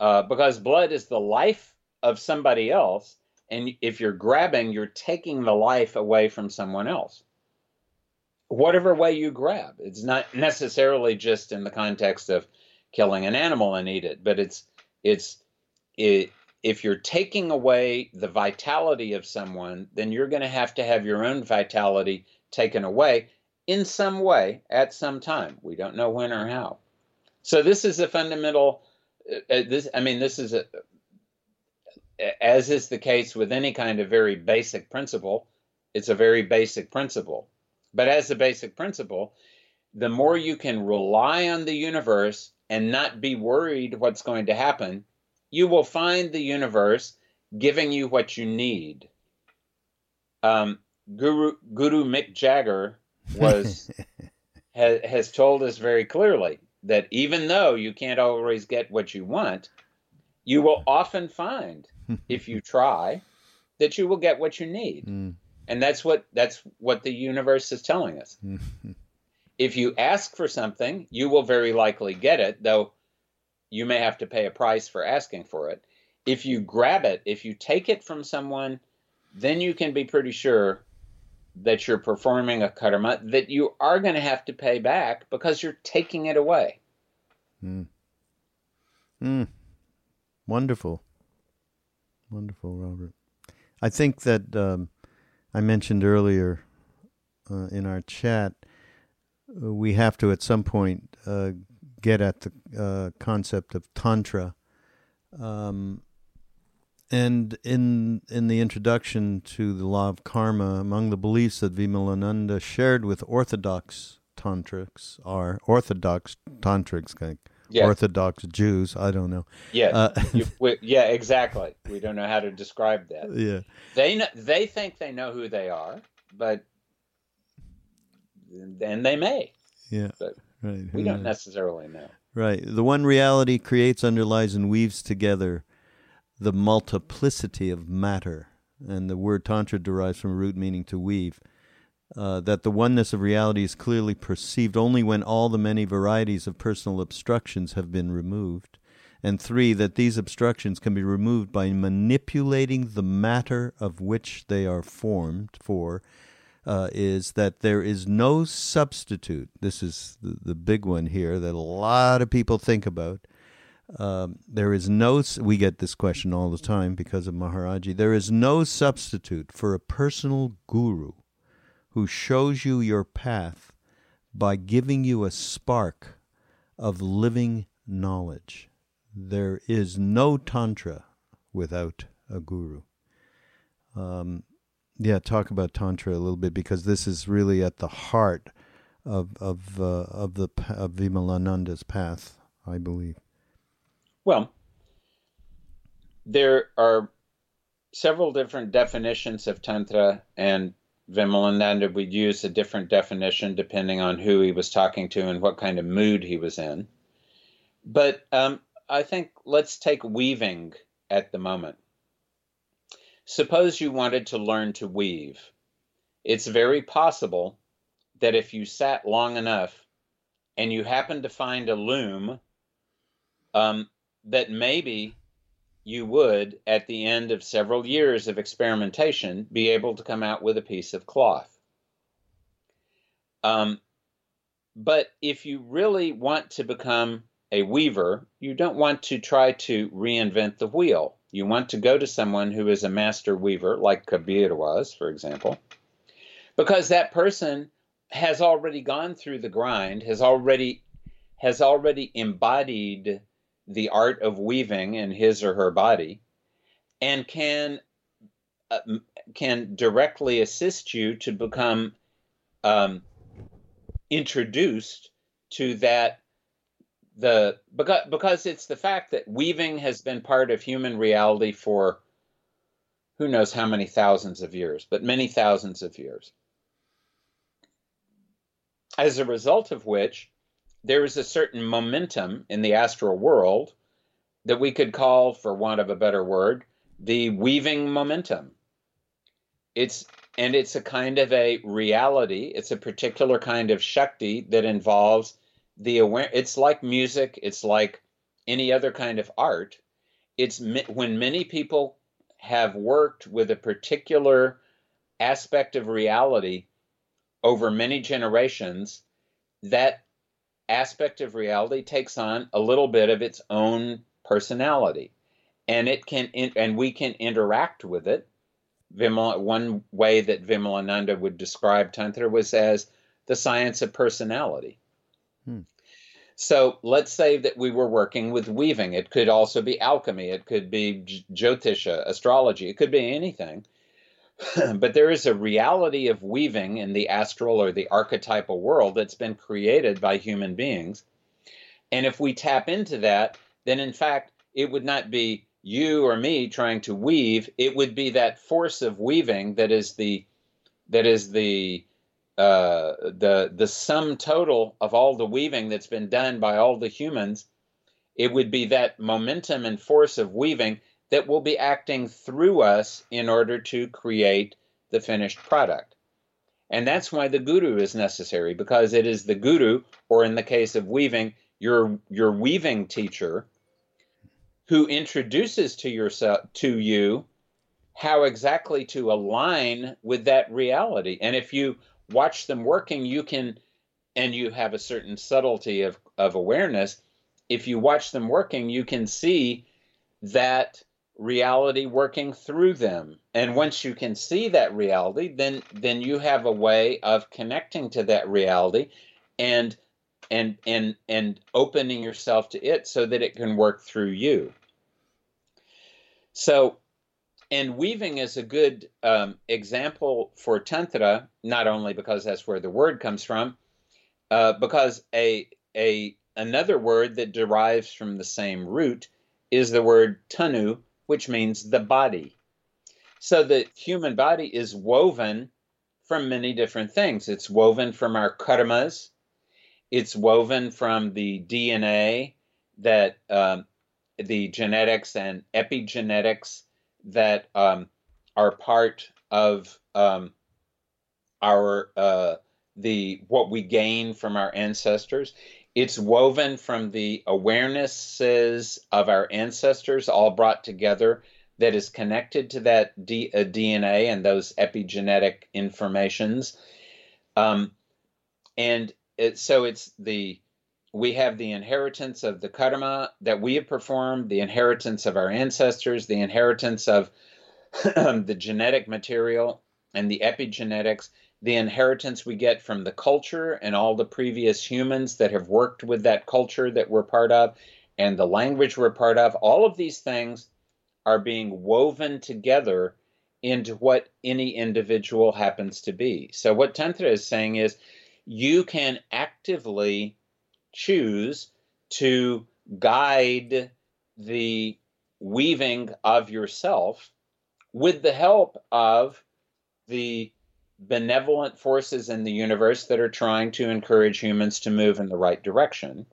Uh, because blood is the life of somebody else, and if you're grabbing, you're taking the life away from someone else. Whatever way you grab, it's not necessarily just in the context of killing an animal and eat it, but it's it's it, if you're taking away the vitality of someone, then you're going to have to have your own vitality taken away in some way at some time. We don't know when or how. So this is a fundamental. Uh, uh this I mean, this is a as is the case with any kind of very basic principle. It's a very basic principle, but as a basic principle, the more you can rely on the universe and not be worried what's going to happen, you will find the universe giving you what you need. Um, Guru Guru Mick Jagger was has, has told us very clearly that even though you can't always get what you want, you will often find if you try that you will get what you need. Mm. And that's what that's what the universe is telling us. if you ask for something, you will very likely get it, though you may have to pay a price for asking for it. If you grab it, if you take it from someone, then you can be pretty sure that you're performing a karma that you are going to have to pay back because you're taking it away. Hmm. Hmm. Wonderful. Wonderful, Robert. I think that um, I mentioned earlier uh, in our chat, uh, we have to at some point uh, get at the uh, concept of tantra. Um, and in in the introduction to the law of karma, among the beliefs that Vimalananda shared with Orthodox tantrics are Orthodox tantrics, like yeah. Orthodox Jews. I don't know. Yeah, uh, you, we, yeah, exactly. We don't know how to describe that. Yeah, they know, they think they know who they are, but then they may. Yeah, but right. we don't necessarily know. Right. The one reality creates, underlies, and weaves together the multiplicity of matter, and the word tantra derives from a root meaning to weave. Uh, that the oneness of reality is clearly perceived only when all the many varieties of personal obstructions have been removed. And three, that these obstructions can be removed by manipulating the matter of which they are formed. Four, uh, is that there is no substitute. This is the, the big one here that a lot of people think about um, there is no, we get this question all the time because of Maharaji. There is no substitute for a personal guru who shows you your path by giving you a spark of living knowledge. There is no Tantra without a guru. Um, yeah, talk about Tantra a little bit because this is really at the heart of of uh, of the of Vimalananda's path, I believe. Well, there are several different definitions of Tantra, and Vimalananda would use a different definition depending on who he was talking to and what kind of mood he was in. But um, I think let's take weaving at the moment. Suppose you wanted to learn to weave. It's very possible that if you sat long enough and you happened to find a loom, um, that maybe you would, at the end of several years of experimentation, be able to come out with a piece of cloth. Um, but if you really want to become a weaver, you don't want to try to reinvent the wheel. You want to go to someone who is a master weaver, like Kabir was, for example, because that person has already gone through the grind, has already has already embodied the art of weaving in his or her body and can uh, can directly assist you to become um, introduced to that the because because it's the fact that weaving has been part of human reality for who knows how many thousands of years, but many thousands of years. As a result of which, there is a certain momentum in the astral world that we could call, for want of a better word, the weaving momentum. It's and it's a kind of a reality. It's a particular kind of shakti that involves the aware. It's like music. It's like any other kind of art. It's when many people have worked with a particular aspect of reality over many generations, that aspect of reality takes on a little bit of its own personality and it can and we can interact with it Vimala, one way that Vimalananda would describe Tantra was as the science of personality. Hmm. So let's say that we were working with weaving. It could also be alchemy. It could be Jyotisha, astrology. It could be anything. but there is a reality of weaving in the astral or the archetypal world that's been created by human beings. And if we tap into that, then in fact, it would not be you or me trying to weave. It would be that force of weaving that is the that is the uh, the the sum total of all the weaving that's been done by all the humans. It would be that momentum and force of weaving that will be acting through us in order to create the finished product. And that's why the guru is necessary because it is the guru, or in the case of weaving, your your weaving teacher who introduces to yourself to you how exactly to align with that reality. And if you watch them working, you can and you have a certain subtlety of, of awareness. If you watch them working, you can see that reality working through them. And once you can see that reality, then then you have a way of connecting to that reality and and and and opening yourself to it so that it can work through you. So, and weaving is a good um, example for tantra, not only because that's where the word comes from, uh, because a a another word that derives from the same root is the word tanu, which means the body. So the human body is woven from many different things. It's woven from our karmas, it's woven from the DNA that um, the genetics and epigenetics that um, are part of um, our uh, the what we gain from our ancestors. It's woven from the awarenesses of our ancestors, all brought together, that is connected to that D, uh, DNA and those epigenetic informations. Um, and it, so it's the we have the inheritance of the karma that we have performed, the inheritance of our ancestors, the inheritance of the genetic material and the epigenetics, the inheritance we get from the culture and all the previous humans that have worked with that culture that we're part of, and the language we're part of. All of these things are being woven together into what any individual happens to be. So, what Tantra is saying is you can actively choose to guide the weaving of yourself with the help of the benevolent forces in the universe that are trying to encourage humans to move in the right direction.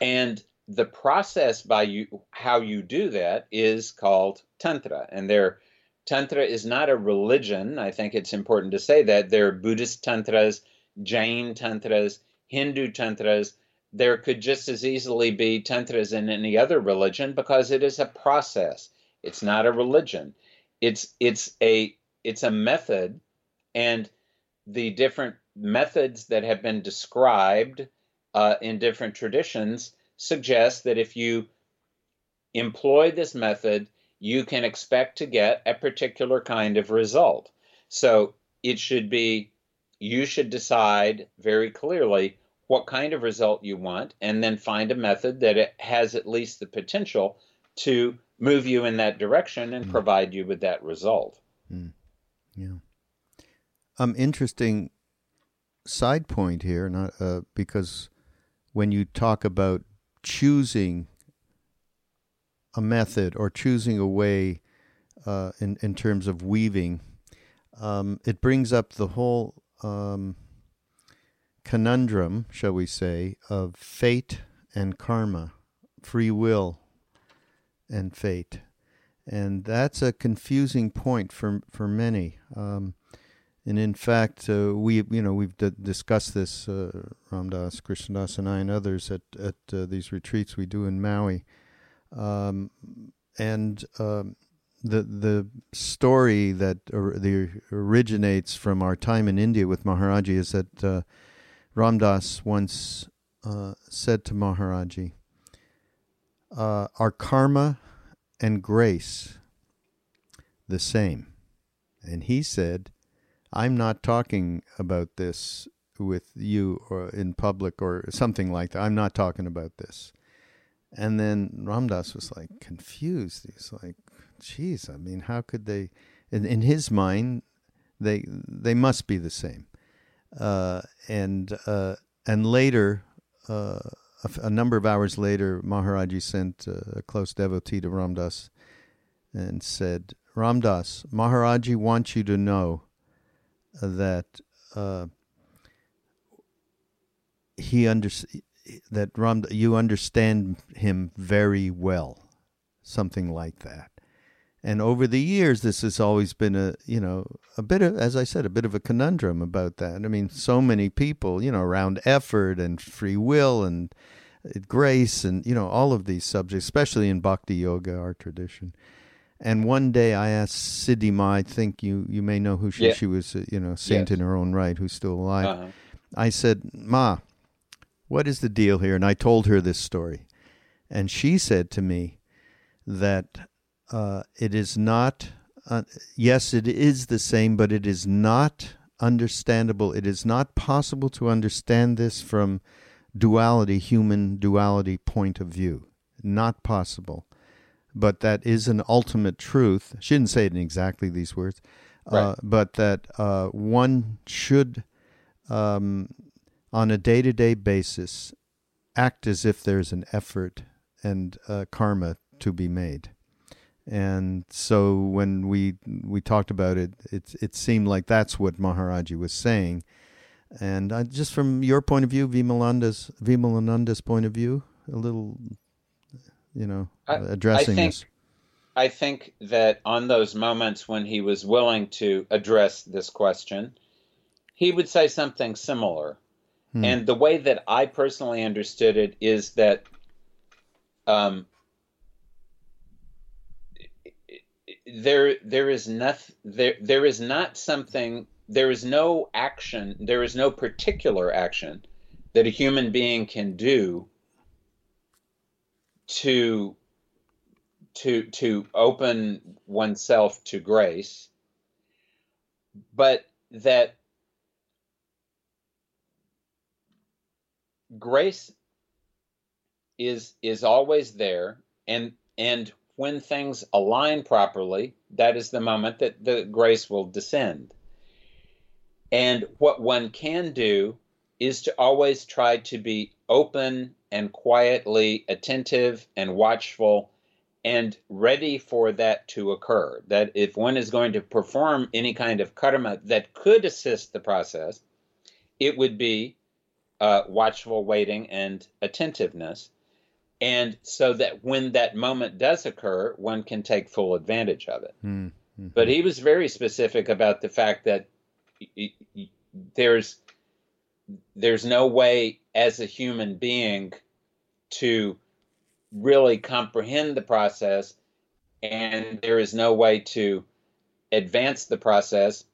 And the process by you how you do that is called tantra and there tantra is not a religion i think it's important to say that there are buddhist tantras jain tantras Hindu tantras, there could just as easily be tantras in any other religion because it is a process. It's not a religion. It's it's a it's a method, and the different methods that have been described uh, in different traditions suggest that if you employ this method, you can expect to get a particular kind of result. So it should be you should decide very clearly what kind of result you want and then find a method that it has at least the potential to move you in that direction and mm. provide you with that result. Mm. Yeah. Um, interesting side point here, not uh, because when you talk about choosing a method or choosing a way uh, in in terms of weaving. Um, it brings up the whole um, conundrum, shall we say, of fate and karma, free will and fate, and that's a confusing point for for many. Um, and in fact, uh, we you know we've d- discussed this, uh, Ram Dass, Krishnadas, and I, and others at at uh, these retreats we do in Maui, um, and um, the the story that or, the originates from our time in India with Maharaji is that uh, Ram Dass once uh, said to Maharaji, uh, "Are karma and grace the same?" And he said, "I'm not talking about this with you or in public or something like that. I'm not talking about this." And then Ram Dass was like confused. He's like, geez, I mean, how could they? In, in his mind, they they must be the same. Uh, and uh, and later, uh, a, a, number of hours later, Maharaji sent a close devotee to Ram Dass and said, Ram Dass, Maharaji wants you to know that uh, he under, that Ram you understand him very well, something like that. And over the years, this has always been a, you know, a bit of, as I said, a bit of a conundrum about that. I mean, so many people, you know, around effort and free will and grace and, you know, all of these subjects, especially in Bhakti Yoga, our tradition. And one day I asked Siddhi Ma, I think you, you may know who she, yeah. she was, you know, saint yes. in her own right, who's still alive. Uh-huh. I said, Ma, what is the deal here? And I told her this story. And she said to me that uh, it is not, uh, yes, it is the same, but it is not understandable. It is not possible to understand this from duality, human duality point of view. Not possible. But that is an ultimate truth. She didn't say it in exactly these words, uh, right. uh, but that uh, one should, um, on a day to day basis, act as if there's an effort and uh, karma to be made and so when we we talked about it, it it seemed like that's what Maharaji was saying. And uh, just from your point of view, Vimalanda's Vimalananda's point of view, a little, you know, I, addressing I think, this. I think that on those moments when he was willing to address this question, he would say something similar. Hmm. And the way that I personally understood it is that um, there there is nothing there there is not something there is no action there is no particular action that a human being can do to to to open oneself to grace but that grace is is always there and and when things align properly, that is the moment that the grace will descend. And what one can do is to always try to be open and quietly attentive and watchful and ready for that to occur. That if one is going to perform any kind of karma that could assist the process, it would be uh, watchful waiting and attentiveness and so that when that moment does occur, one can take full advantage of it. Mm-hmm. But he was very specific about the fact that there's there's no way as a human being to really comprehend the process and there is no way to advance the process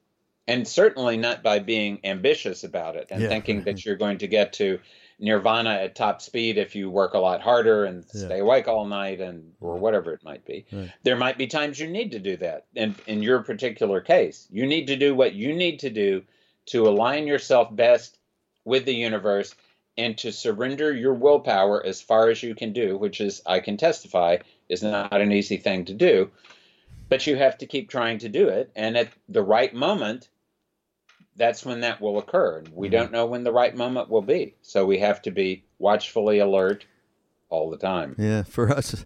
and certainly not by being ambitious about it and yeah. thinking that you're going to get to nirvana at top speed if you work a lot harder and yeah. stay awake all night and or whatever it might be. Right. There might be times you need to do that. And in your particular case, you need to do what you need to do to align yourself best with the universe and to surrender your willpower as far as you can do, which is I can testify is not an easy thing to do. But you have to keep trying to do it and at the right moment that's when that will occur. And We mm-hmm. don't know when the right moment will be. So we have to be watchfully alert all the time. Yeah, for us,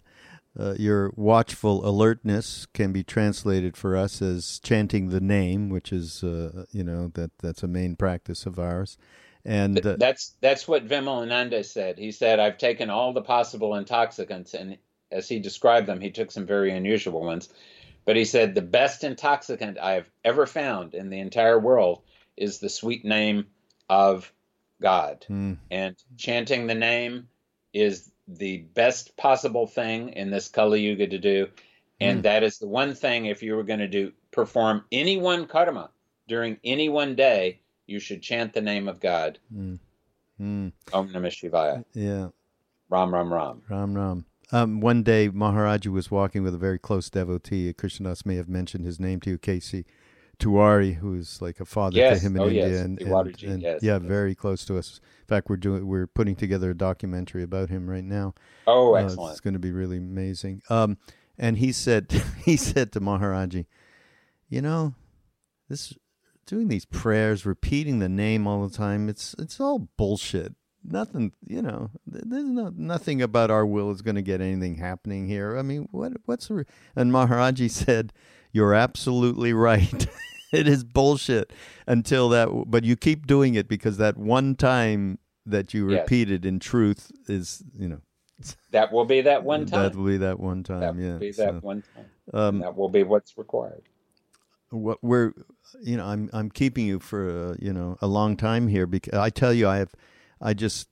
uh, your watchful alertness can be translated for us as chanting the name, which is, uh, you know, that that's a main practice of ours. And uh, that's that's what Vimalananda said. He said, "I've taken all the possible intoxicants, and as he described them, he took some very unusual ones. But he said the best intoxicant I've ever found in the entire world is the sweet name of God, mm. and chanting the name is the best possible thing in this Kali Yuga to do. And mm. that is the one thing, if you were going to do perform any one karma during any one day, you should chant the name of God. Mm. Om Namah Shivaya. Yeah. Ram Ram Ram. Ram Ram. Um, one day, Maharaji was walking with a very close devotee. Krishna Das may have mentioned his name to you, K.C. Tiwari, who's like a father yes. to him in oh, India, yes. and, and, and yes. yeah, very close to us. In fact, we're doing we're putting together a documentary about him right now. Oh, excellent! Uh, it's going to be really amazing. Um, and he said he said to Maharaji, you know, this doing these prayers, repeating the name all the time, it's it's all bullshit. Nothing, you know, there's no, nothing about our will is going to get anything happening here. I mean, what what's the, and Maharaji said, "You're absolutely right." it is bullshit until that but you keep doing it because that one time that you yes. repeated in truth is you know that will be that one time that will be that one time that yeah will be that one time um, that will be what's required what we're you know i'm i'm keeping you for a, you know a long time here because i tell you i have i just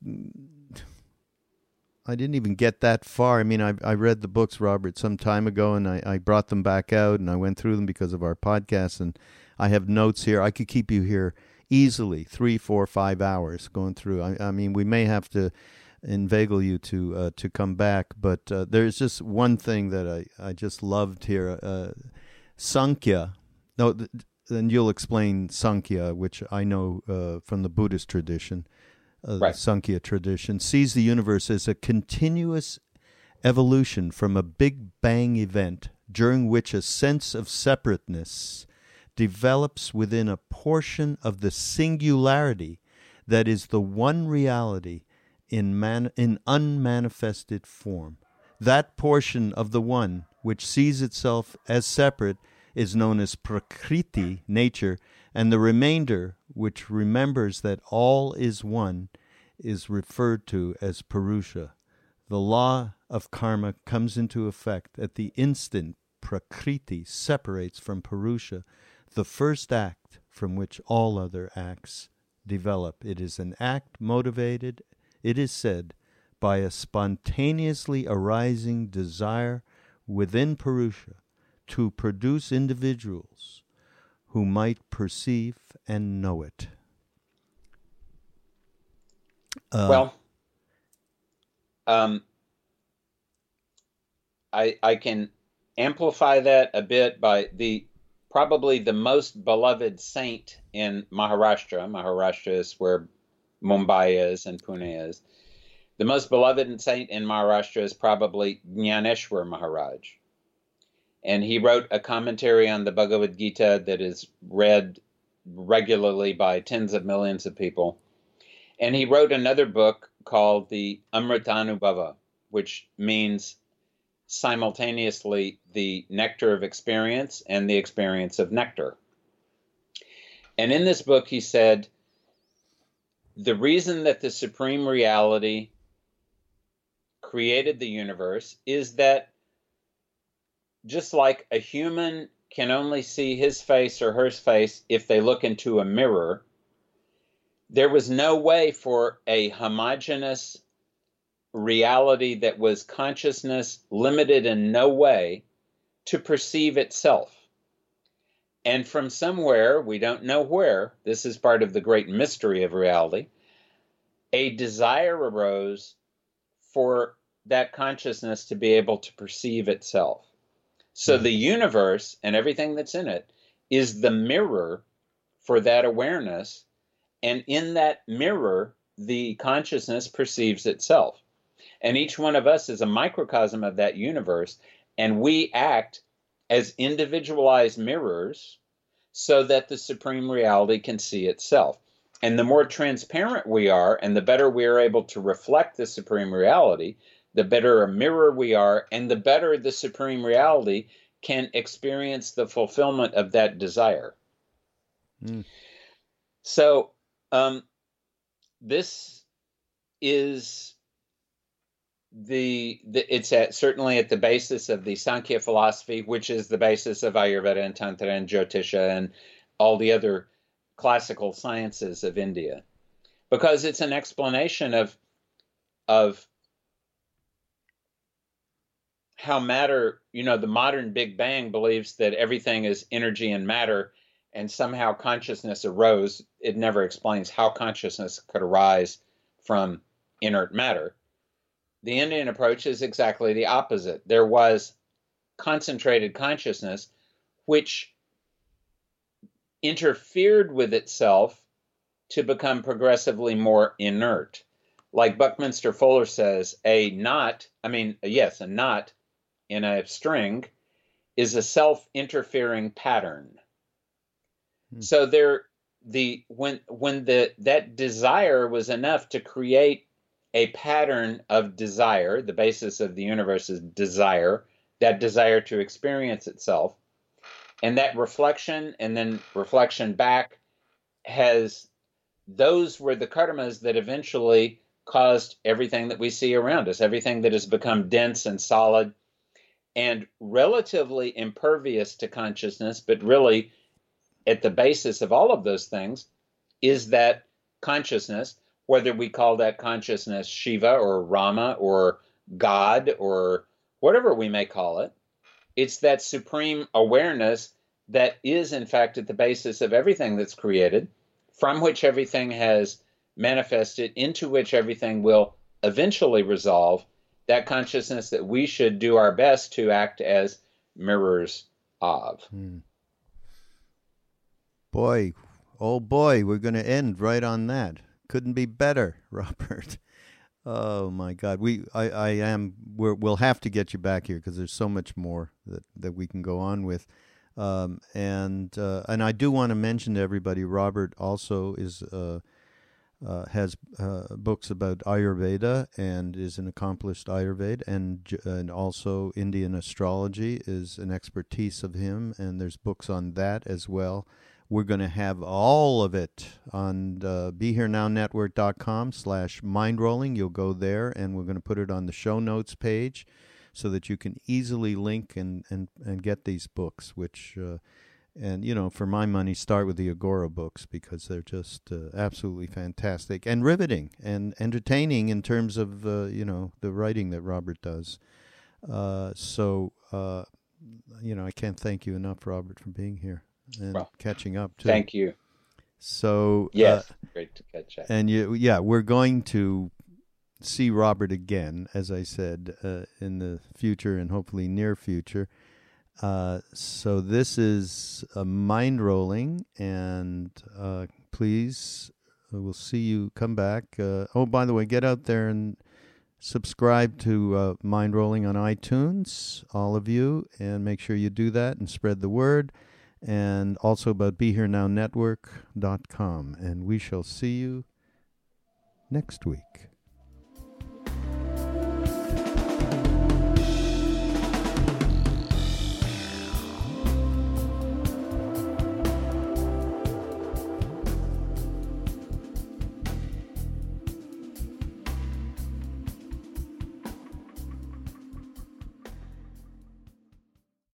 I didn't even get that far. I mean, I I read the books, Robert, some time ago, and I, I brought them back out, and I went through them because of our podcast, and I have notes here. I could keep you here easily three, four, five hours going through. I, I mean, we may have to inveigle you to uh, to come back, but uh, there's just one thing that I, I just loved here. Uh, Sankhya, no, th- and you'll explain Sankhya, which I know uh, from the Buddhist tradition, uh, right. the Sankhya tradition, sees the universe as a continuous evolution from a Big Bang event during which a sense of separateness develops within a portion of the singularity that is the one reality in, man, in unmanifested form. That portion of the one which sees itself as separate is known as prakriti, nature, and the remainder, which remembers that all is one, is referred to as purusha. The law of karma comes into effect at the instant prakriti separates from purusha the first act from which all other acts develop. It is an act motivated, it is said, by a spontaneously arising desire within Purusha to produce individuals who might perceive and know it. Uh, well, um, I I can amplify that a bit by the probably the most beloved saint in Maharashtra. Maharashtra is where Mumbai is and Pune is. The most beloved saint in Maharashtra is probably Jnaneshwar Maharaj. And he wrote a commentary on the Bhagavad Gita that is read regularly by tens of millions of people. And he wrote another book called the Amritanubhava, which means simultaneously the nectar of experience and the experience of nectar. And in this book, he said, the reason that the supreme reality created the universe is that just like a human can only see his face or her face if they look into a mirror, there was no way for a homogeneous reality that was consciousness limited in no way to perceive itself. And from somewhere, we don't know where, this is part of the great mystery of reality, a desire arose for that consciousness to be able to perceive itself. So hmm. the universe and everything that's in it is the mirror for that awareness. And in that mirror, the consciousness perceives itself. And each one of us is a microcosm of that universe. And we act as individualized mirrors so that the supreme reality can see itself. And the more transparent we are, and the better we are able to reflect the supreme reality, the better a mirror we are, and the better the supreme reality can experience the fulfillment of that desire. Mm. So, um, this is the, the it's at certainly at the basis of the Sankhya philosophy, which is the basis of Ayurveda and Tantra and Jyotisha and all the other classical sciences of India, because it's an explanation of of how matter, you know, the modern Big Bang believes that everything is energy and matter, and somehow consciousness arose. It never explains how consciousness could arise from inert matter. The Indian approach is exactly the opposite. There was concentrated consciousness which interfered with itself to become progressively more inert. Like Buckminster Fuller says, a knot, I mean, yes, a knot in a string is a self-interfering pattern. Hmm. So there the when when the that desire was enough to create a pattern of desire, the basis of the universe is desire, that desire to experience itself. And that reflection and then reflection back has those were the karmas that eventually caused everything that we see around us, everything that has become dense and solid and relatively impervious to consciousness, but really at the basis of all of those things is that consciousness, whether we call that consciousness Shiva or Rama or God or whatever we may call it, it's that supreme awareness that is, in fact, at the basis of everything that's created, from which everything has manifested, into which everything will eventually resolve, that consciousness that we should do our best to act as mirrors of. Hmm. Boy, oh boy, we're going to end right on that. Couldn't be better, Robert. Oh my God, we I I am we will have to get you back here because there's so much more that that we can go on with. Um, and uh, and I do want to mention to everybody, Robert also is uh, uh, has uh, books about Ayurveda and is an accomplished Ayurveda, and and also Indian astrology is an expertise of him, and there's books on that as well. We're going to have all of it on uh, BeHereNowNetwork.com slash mindrolling. You'll go there, and we're going to put it on the show notes page so that you can easily link and, and, and get these books, which uh, and you know for my money start with the Aghora books because they're just uh, absolutely fantastic and riveting and entertaining in terms of uh, you know the writing that robert does. Uh, so uh, you know i can't thank you enough robert for being here and well, catching up too. thank you. So uh, yes great to catch up. and you yeah we're going to see robert again as i said uh, in the future and hopefully near future uh, so this is a mind rolling, and uh, please, uh, we'll see you come back. Uh, oh, by the way, get out there and subscribe to uh, Mind Rolling on iTunes, all of you, and make sure you do that and spread the word. And also about BeHereNowNetwork.com. And we shall see you next week.